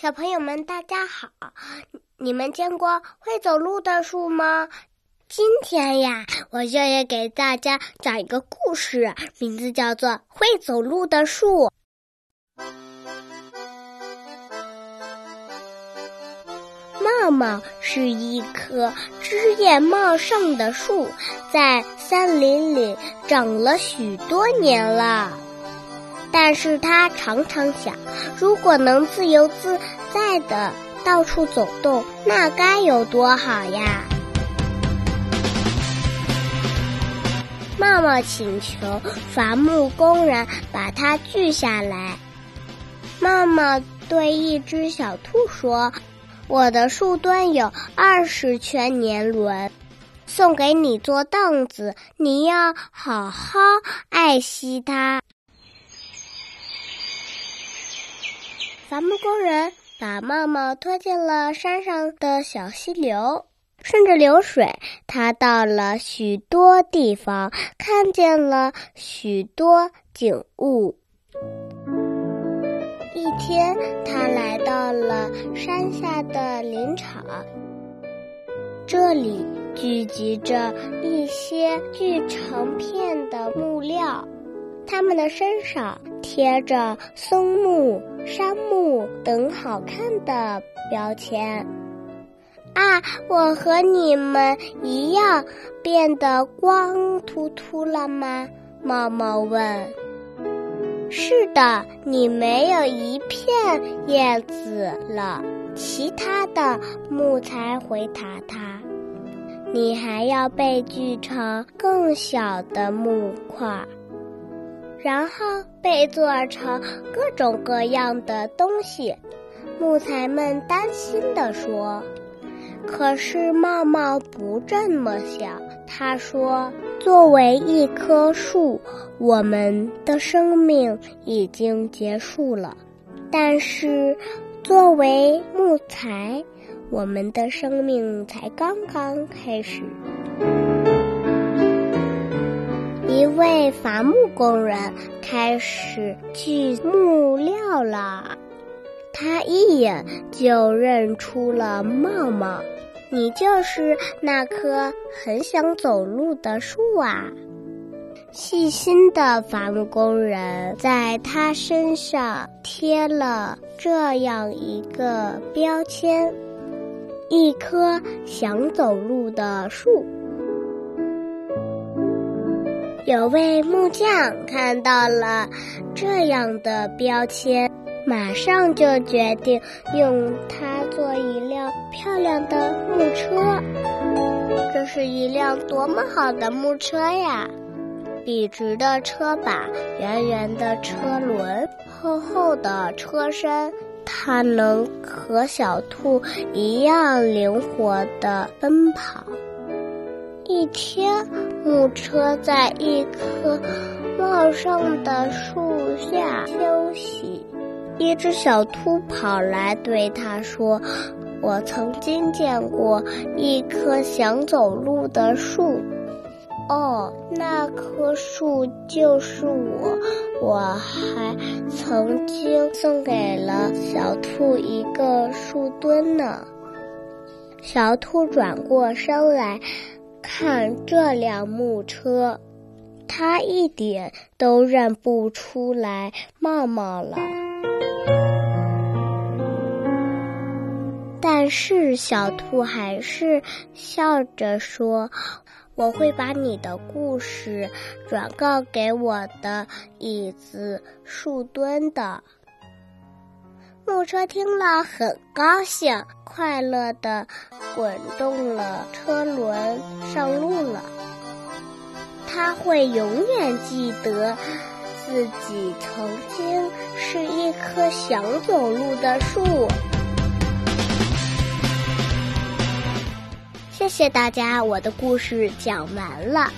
小朋友们，大家好！你们见过会走路的树吗？今天呀，我就要给大家讲一个故事，名字叫做《会走路的树》。茂茂是一棵枝叶茂盛的树，在森林里长了许多年了。但是他常常想，如果能自由自在的到处走动，那该有多好呀！茂茂请求伐木工人把它锯下来。茂茂对一只小兔说：“我的树墩有二十圈年轮，送给你做凳子，你要好好爱惜它。”伐木工人把茂茂拖进了山上的小溪流，顺着流水，他到了许多地方，看见了许多景物。一天，他来到了山下的林场，这里聚集着一些锯成片的木料。他们的身上贴着松木、杉木等好看的标签。啊，我和你们一样变得光秃秃了吗？茂茂问。是的，你没有一片叶子了。其他的木材回答他。你还要被锯成更小的木块。然后被做成各种各样的东西，木材们担心地说：“可是茂茂不这么想。他说，作为一棵树，我们的生命已经结束了；但是，作为木材，我们的生命才刚刚开始。”一位伐木工人开始锯木料了，他一眼就认出了茂茂，你就是那棵很想走路的树啊！细心的伐木工人在他身上贴了这样一个标签：一棵想走路的树。有位木匠看到了这样的标签，马上就决定用它做一辆漂亮的木车。这是一辆多么好的木车呀！笔直的车把，圆圆的车轮，厚厚的车身，它能和小兔一样灵活地奔跑。一天，木车在一棵茂盛的树下休息。一只小兔跑来对他说：“我曾经见过一棵想走路的树。哦，那棵树就是我。我还曾经送给了小兔一个树墩呢。”小兔转过身来。看这辆木车，他一点都认不出来茂茂了。但是小兔还是笑着说：“我会把你的故事转告给我的椅子树墩的。”木车听了很高兴，快乐的滚动了车轮，上路了。他会永远记得自己曾经是一棵想走路的树。谢谢大家，我的故事讲完了。